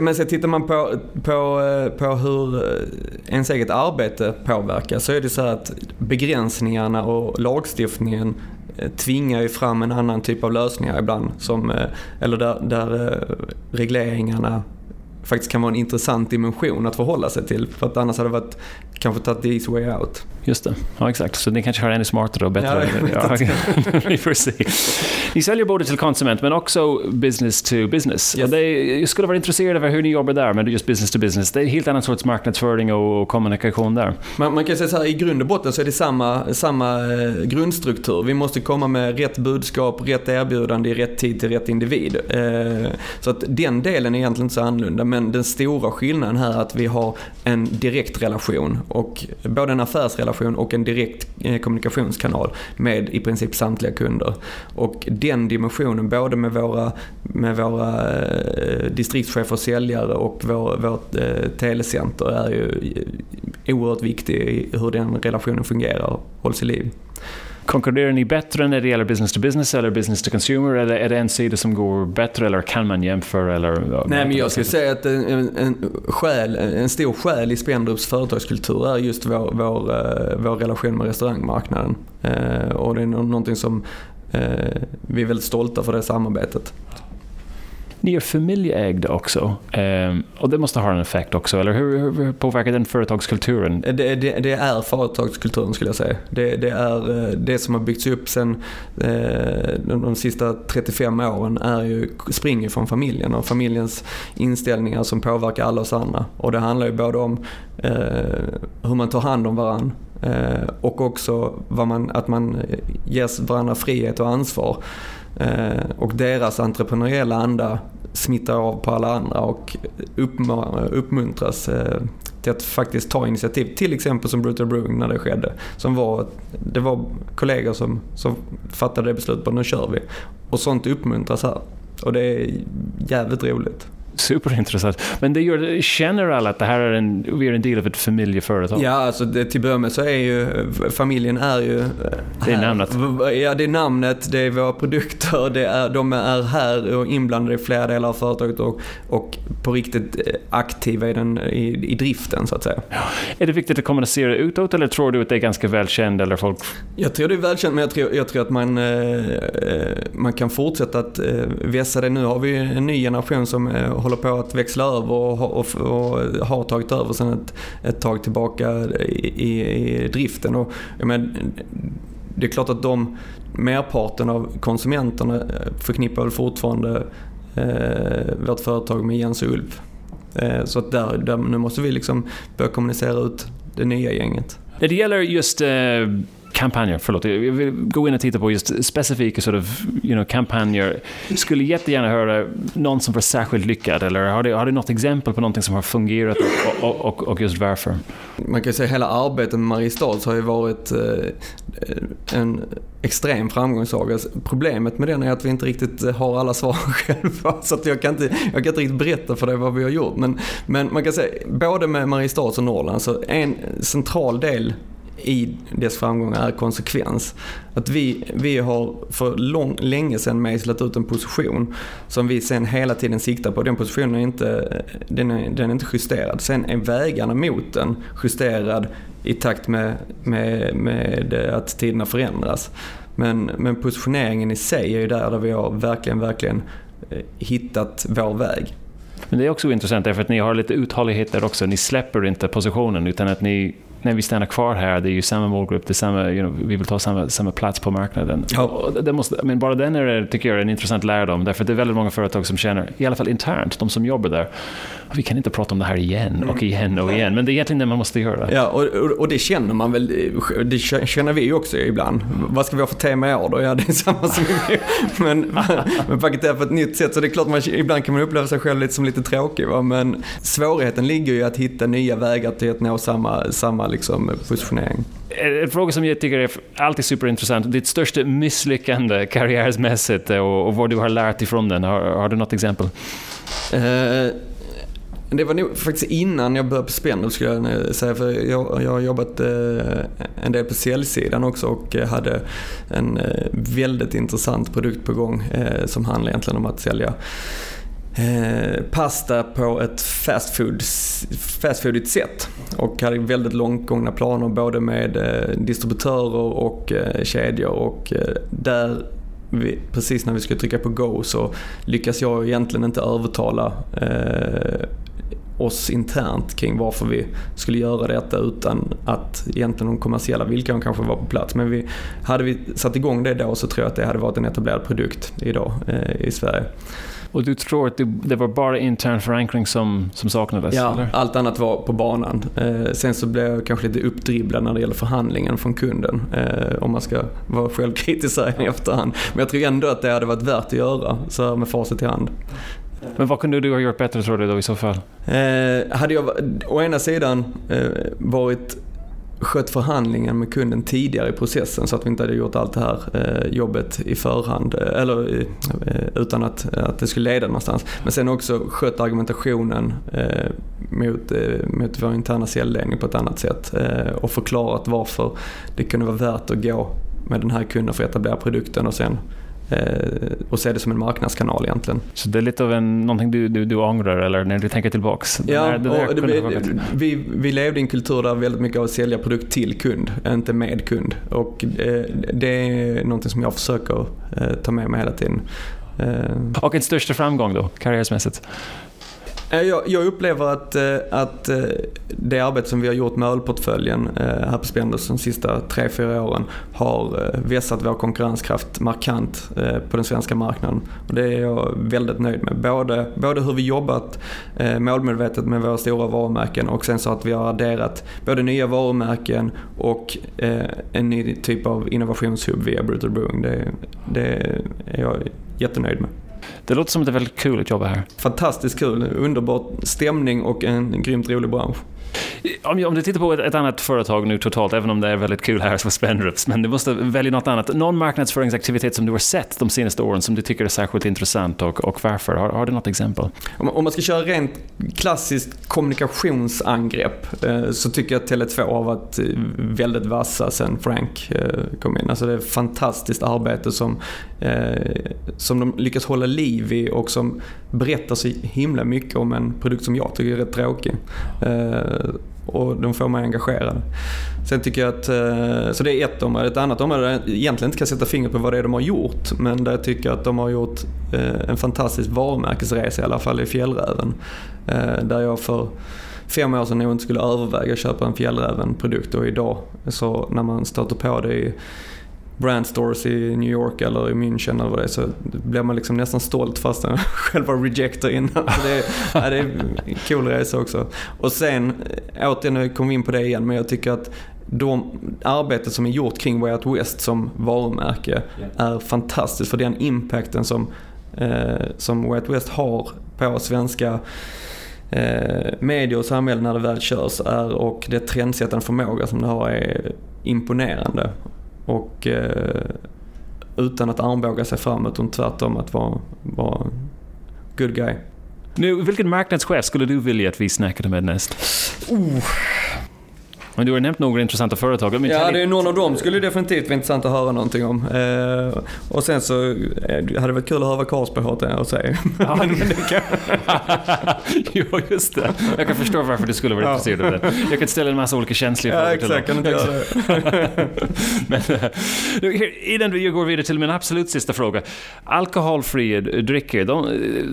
Men så tittar man på, på, eh, på hur eh, ens eget arbete påverkas så är det så att begränsningarna och lagstiftningen tvingar ju fram en annan typ av lösningar ibland. Som, eller där, där regleringarna faktiskt kan vara en intressant dimension att förhålla sig till. För att annars hade det varit kanske tagit the easy way out. Just det, ja exakt. Så ni kanske har ännu smartare och bättre... Ja, vi får se. Ni säljer både till konsument men också business to business. Yes. Det, jag skulle vara intresserad av hur ni jobbar där med just business to business. Det är en helt annan sorts marknadsföring och kommunikation där. Man, man kan säga så här, i grund och botten så är det samma, samma eh, grundstruktur. Vi måste komma med rätt budskap, rätt erbjudande i rätt tid till rätt individ. Eh, så att den delen är egentligen inte så annorlunda. Men den stora skillnaden här är att vi har en direkt relation och både en affärsrelation och en direkt eh, kommunikationskanal med i princip samtliga kunder. Och den dimensionen, både med våra, med våra eh, distriktschefer och säljare och vår, vårt eh, telecenter är ju oerhört viktig i hur den relationen fungerar och hålls i liv. Konkurrerar ni bättre när det gäller business to business eller business to consumer? Eller är det en sida som går bättre eller kan man jämföra? Eller, Nej, men jag skulle säga att en, en, skäl, en stor skäl i Spendrups företagskultur är just vår, vår, eh, vår relation med restaurangmarknaden. Eh, och det är någonting som eh, vi är väldigt stolta för det samarbetet. Ni är familjeägda också Um, och det måste ha en effekt också, eller hur, hur påverkar den företagskulturen? Eh, det, det, det, är företagskulturen skulle jag säga. Det, det, är eh, det som har byggts upp sen eh, de, de sista 35 åren är ju, springer från familjen och familjens inställningar som påverkar alla oss andra. Och det handlar ju både om eh, hur man tar hand om varandra eh, och också man, att man ger varandra frihet och ansvar. Eh, och deras entreprenöriella anda smittar av på alla andra och uppmuntras eh, till att faktiskt ta initiativ. Till exempel som Brutal Brewing när det skedde. Som var, det var kollegor som, som fattade det beslutet på nu kör vi. Och sånt uppmuntras här. Och det är jävligt roligt. Superintressant. Men det gör, känner alla att det här är en, vi är en del av ett familjeföretag? Ja, alltså det, till början med så är ju familjen är ju... Det är namnet? Ja, det är namnet, det är våra produkter, det är, de är här och inblandade i flera delar av företaget och, och på riktigt eh, aktiva i, den, i, i driften så att säga. Ja. Är det viktigt att kommunicera utåt eller tror du att det är ganska välkänt eller folk? Jag tror det är välkänt men jag tror, jag tror att man, eh, eh man kan fortsätta att eh, vässa det. Nu har vi en ny generation som eh, håller på att växla över och, och, och har tagit över sedan ett, ett tag tillbaka i, i, i driften. Och, men, det är klart att de, merparten av konsumenterna eh, förknippar väl fortfarande eh, vårt företag med Jens och Ulf. Eh, så att där, där, nu måste vi liksom börja kommunicera ut det nya gänget. När det gäller just eh kampanjer, förlåt, jag vill gå in och titta på just specifika sort of, you know, kampanjer. Skulle jättegärna höra någon som var särskilt lyckad, eller har du, har du något exempel på någonting som har fungerat och, och, och just varför? Man kan säga att hela arbetet med Mariestads har ju varit eh, en extrem framgångssaga. Alltså, problemet med den är att vi inte riktigt eh, har alla svar själva. Så att jag, kan inte, jag kan inte riktigt berätta för dig vad vi har gjort. Men, men man kan säga, både med Mariestads och Norrland, så en central del i dess framgångar är konsekvens. Att vi, vi har för lång, länge sedan mejslat ut en position som vi sen hela tiden siktar på. Den positionen är inte, den är, den är inte justerad. Sen är vägarna mot den justerad i takt med, med, med att tiderna förändras. Men, men positioneringen i sig är ju där, där vi har verkligen, verkligen eh, hittat vår väg. Men det är också intressant därför att ni har lite uthållighet där också. Ni släpper inte positionen utan att ni när vi stannar kvar här, det är ju samma målgrupp, det samma, you know, vi vill ta samma, samma plats på marknaden. Ja. det måste, men bara den är, tycker jag är en intressant lärdom, därför att det är väldigt många företag som känner, i alla fall internt, de som jobbar där, vi kan inte prata om det här igen och igen och igen, men det är egentligen det man måste göra. Ja, och, och det känner man väl, det känner vi ju också ibland. Vad ska vi ha för tema i år då? Ja, det är samma som vi Men, men paketerat på ett nytt sätt, så det är klart man ibland kan man uppleva sig själv lite som lite tråkig, va? men svårigheten ligger ju att hitta nya vägar till att nå samma, samma liksom, positionering. En fråga som jag tycker är alltid superintressant. Ditt största misslyckande karriärsmässigt och, och vad du har lärt ifrån den. Har, har du något exempel? Uh, det var nog faktiskt innan jag började på Spendrup skulle jag säga. För jag, jag har jobbat eh, en del på säljsidan också och hade en eh, väldigt intressant produkt på gång eh, som handlar egentligen om att sälja Eh, pasta på ett fast, foodigt sätt. Och hade väldigt långtgångna planer både med eh, distributörer och eh, kedjor. Och eh, där, vi, precis när vi skulle trycka på go så lyckas jag egentligen inte övertala eh, oss internt kring varför vi skulle göra detta utan att egentligen de kommersiella villkoren kanske var på plats. Men vi, hade vi satt igång det då så tror jag att det hade varit en etablerad produkt idag eh, i Sverige. Och du tror att det, det var bara intern förankring som, som saknades? Ja, eller? allt annat var på banan. Eh, sen så blev jag kanske lite uppdribblad när det gäller förhandlingen från kunden. Eh, om man ska vara självkritisk här i efterhand. Men jag tror ändå att det hade varit värt att göra så här med facit i hand. Men vad kunde du ha gjort bättre tror du då i så fall? Eh, hade jag å ena sidan eh, varit skött förhandlingen med kunden tidigare i processen så att vi inte hade gjort allt det här eh, jobbet i förhand eh, eller eh, eh utan att, att det skulle leda någonstans. Men sen också skött argumentationen eh, mot, eh, mot vår interna säljledning på ett annat sätt eh, och förklarat varför det kunde vara värt att gå med den här kunden för att etablera produkten och sen Eh, och se det som en marknadskanal egentligen. Så det är lite av en, någonting du, du, du ångrar eller när du tänker tillbaks? Ja, här, det det, vi, vi levde i en kultur där väldigt mycket av att sälja produkt till kund, inte med kund. Och eh, det är någonting som jag försöker eh, ta med mig hela tiden. Och en största framgång då, karriärsmässigt? Eh, jag, jag upplever att, eh, att eh, det arbete som vi har gjort med ölportföljen här på Spendus de sista 3-4 åren har vässat vår konkurrenskraft markant på den svenska marknaden. Och det är jag väldigt nöjd med. Både, både hur vi jobbat målmedvetet med våra stora varumärken och sen så att vi har adderat både nya varumärken och en ny typ av innovationshub via Brutal Brewing. Det, det är jag jättenöjd med. Det låter som är väldigt kul att jobba här. Fantastiskt kul, underbar stämning och en grymt rolig bransch. Om, om du tittar på ett, ett, annat företag nu totalt, även om det är väldigt kul här som Spendrups, men du måste välja något annat. Någon marknadsföringsaktivitet som du har sett de senaste åren som du tycker är särskilt intressant och, och varför? Har, har, du något exempel? Om, om, man ska köra rent klassiskt kommunikationsangrepp eh, så tycker jag att Tele2 har varit eh, väldigt vassa sen Frank eh, kom in. Alltså det är fantastiskt arbete som, eh, som de lyckas hålla liv i och som berättar så himla mycket om en produkt som jag tycker är rätt tråkig. Eh, och de får mig engagerad. Sen tycker jag att, eh, så det är ett område. Ett annat område där jag egentligen inte kan sätta fingret på vad det är de har gjort, men där jag tycker att de har gjort eh, en fantastisk varumärkesresa i alla fall i Fjällräven. Eh, där jag för fem år sedan nog inte skulle överväga att köpa en Fjällräven-produkt och idag så när man stöter på det i brandstores i New York eller i München eller vad det är så blir man liksom nästan stolt fast man själv var rejector innan. Så det, är, ja, det är en cool resa också. Och sen, återigen, nu kom vi in på det igen, men jag tycker att de arbetet som är gjort kring Way Out West som varumärke är fantastiskt för den impacten som, eh, som Way Out West har på svenska eh, medier och samhälle när det väl körs är och det trendsättande förmåga som det har är imponerande. Och eh, utan att armbåga sig framåt utan tvärtom att vara, vara good guy. Nu, vilken marknadschef skulle du vilja att vi snackade med näst? Uh, men du har nämnt några intressanta företag. Men ja, det är någon av dem skulle definitivt vara intressant att höra någonting om. Eh, och sen så eh, hade det varit kul att höra vad Carlsberg har att säga. Ja, jo, just det. Jag kan förstå varför du skulle vara ja. intresserad av det. Jag kan ställa en massa olika känsliga frågor ja, exakt, till dem. Kan Men, uh, innan vi går vidare till min absolut sista fråga. Alkoholfria drycker, de,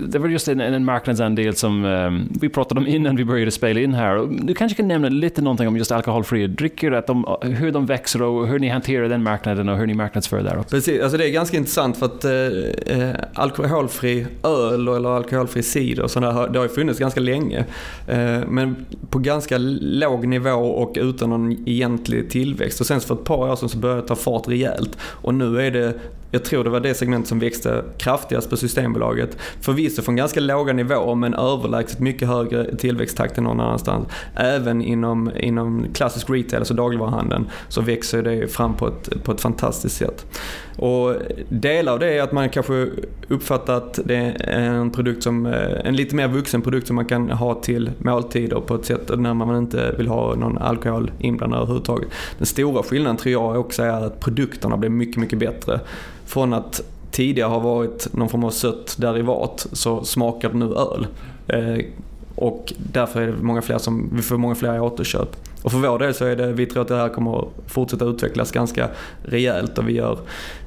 det var just en, en marknadsandel som um, vi pratade om innan vi började spela in här. Du kanske kan nämna lite någonting om just alkohol alkoholfria drycker, att de, hur de växer och hur ni hanterar den marknaden och hur ni marknadsför där också. Precis, alltså det är ganska intressant för att eh, eh alkoholfri öl eller alkoholfri cider och sådär, det har ju funnits ganska länge. Eh, men på ganska låg nivå och utan någon egentlig tillväxt. Och sen för ett par år sedan så började det ta fart rejält. Och nu är det jag tror det var det segment som växte kraftigast på Systembolaget. Förvisso från ganska låga nivåer men överlägset mycket högre tillväxttakt än någon annanstans. Även inom, inom klassisk retail, alltså dagligvaruhandeln, så växer det fram på ett, på ett fantastiskt sätt. Och delar av det är att man kanske uppfattar att det är en produkt som, eh, en lite mer vuxen produkt som man kan ha till måltider på ett sätt när man inte vill ha någon alkohol inblandad överhuvudtaget. Den stora skillnaden tror jag också är att produkterna blir mycket, mycket bättre. Från att tidigare ha varit någon form av sött derivat så smakar det nu öl. Eh, och därför är det många fler som, vi får många fler återköp. Och för vår del så är det, vi tror att det här kommer att fortsätta utvecklas ganska rejält och vi gör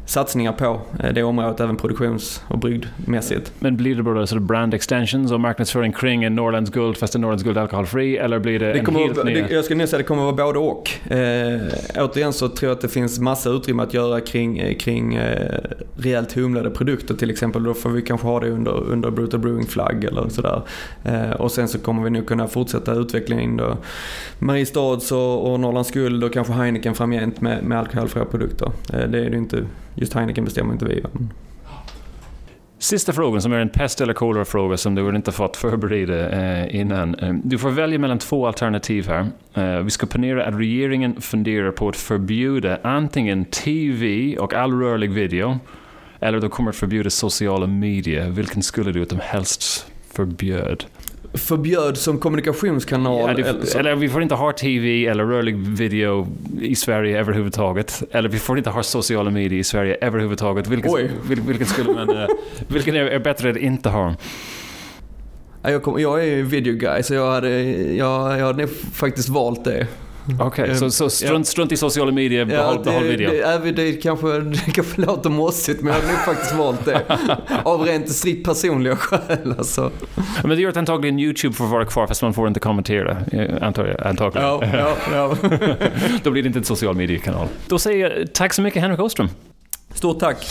satsningar på eh, det området, även produktions och brygdmässigt. Men blir det bara så brand extensions och marknadsföring kring en Norrlands Guld fast en Norrlands Guld alkoholfri eller blir det, det en helt ny? det, jag skulle nog säga att det kommer att vara både och. Eh, återigen så tror jag att det finns massa utrymme att göra kring, eh, kring eh, rejält humlade produkter till exempel. Då får vi kanske ha det under, under Brutal Brewing-flagg eller sådär. Eh, och sen så kommer vi nog kunna fortsätta utvecklingen då Mariestads och, och Norrlands Guld och kanske Heineken framgent med, med alkoholfria produkter. Eh, det är det inte Just Heineken bestämmer inte vi. Men... Mm. Sista frågan som är en pest eller kolera-fråga som du inte fått förbereda eh, innan. Eh, du får välja mellan två alternativ här. Eh, vi ska ponera att regeringen funderar på att förbjuda antingen TV och all rörlig video eller de kommer att förbjuda sociala medier. Vilken skulle du att de helst förbjöd? Förbjöd som kommunikationskanal. Ja, eller, eller, vi får inte ha TV eller rörlig video i Sverige överhuvudtaget. Eller vi får inte ha sociala medier i Sverige överhuvudtaget. Vilken, vil, vilken, skulle man, uh, vilken är, bättre att inte ha? Jag, kom, jag är video guy så jag hade, jag, jag hade faktiskt valt det. Okej, okay, så, så strunt, strunt, i sociala medier, behåll, ja, behåll video? Det, det, det, kanske, det kanske låter mossigt men jag hade nog faktiskt valt det. Av rent strikt personliga skäl alltså. Men det gör att antagligen YouTube får vara kvar fast man får inte kommentera, eh, antar jag, antagligen. Ja, ja, ja. Då blir det inte en social mediekanal. Då säger jag tack så mycket Henrik Åström. Stort tack.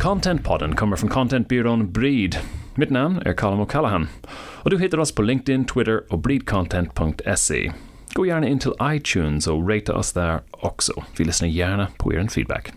Contentpodden kommer från contentbyrån Breed. Mitt namn är Colin O'Callaghan och du hittar oss på LinkedIn, Twitter och breedcontent.se. Gå gärna in till iTunes och ratea oss där också. Vi lyssnar gärna på er feedback.